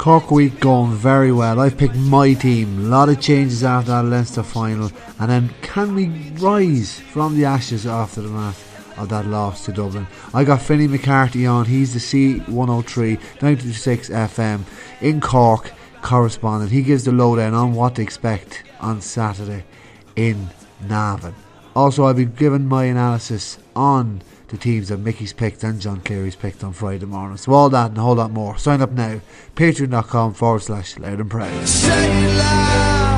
Cork week going very well. I've picked my team. A lot of changes after that Leinster final. And then can we rise from the ashes after the mat of that loss to Dublin? I got Finney McCarthy on. He's the C103 96 FM in Cork correspondent. He gives the lowdown on what to expect on Saturday in Navan. Also, I'll be giving my analysis on the teams that Mickey's picked and John Cleary's picked on Friday morning. So all that and a whole lot more. Sign up now. Patreon.com forward slash loud and proud.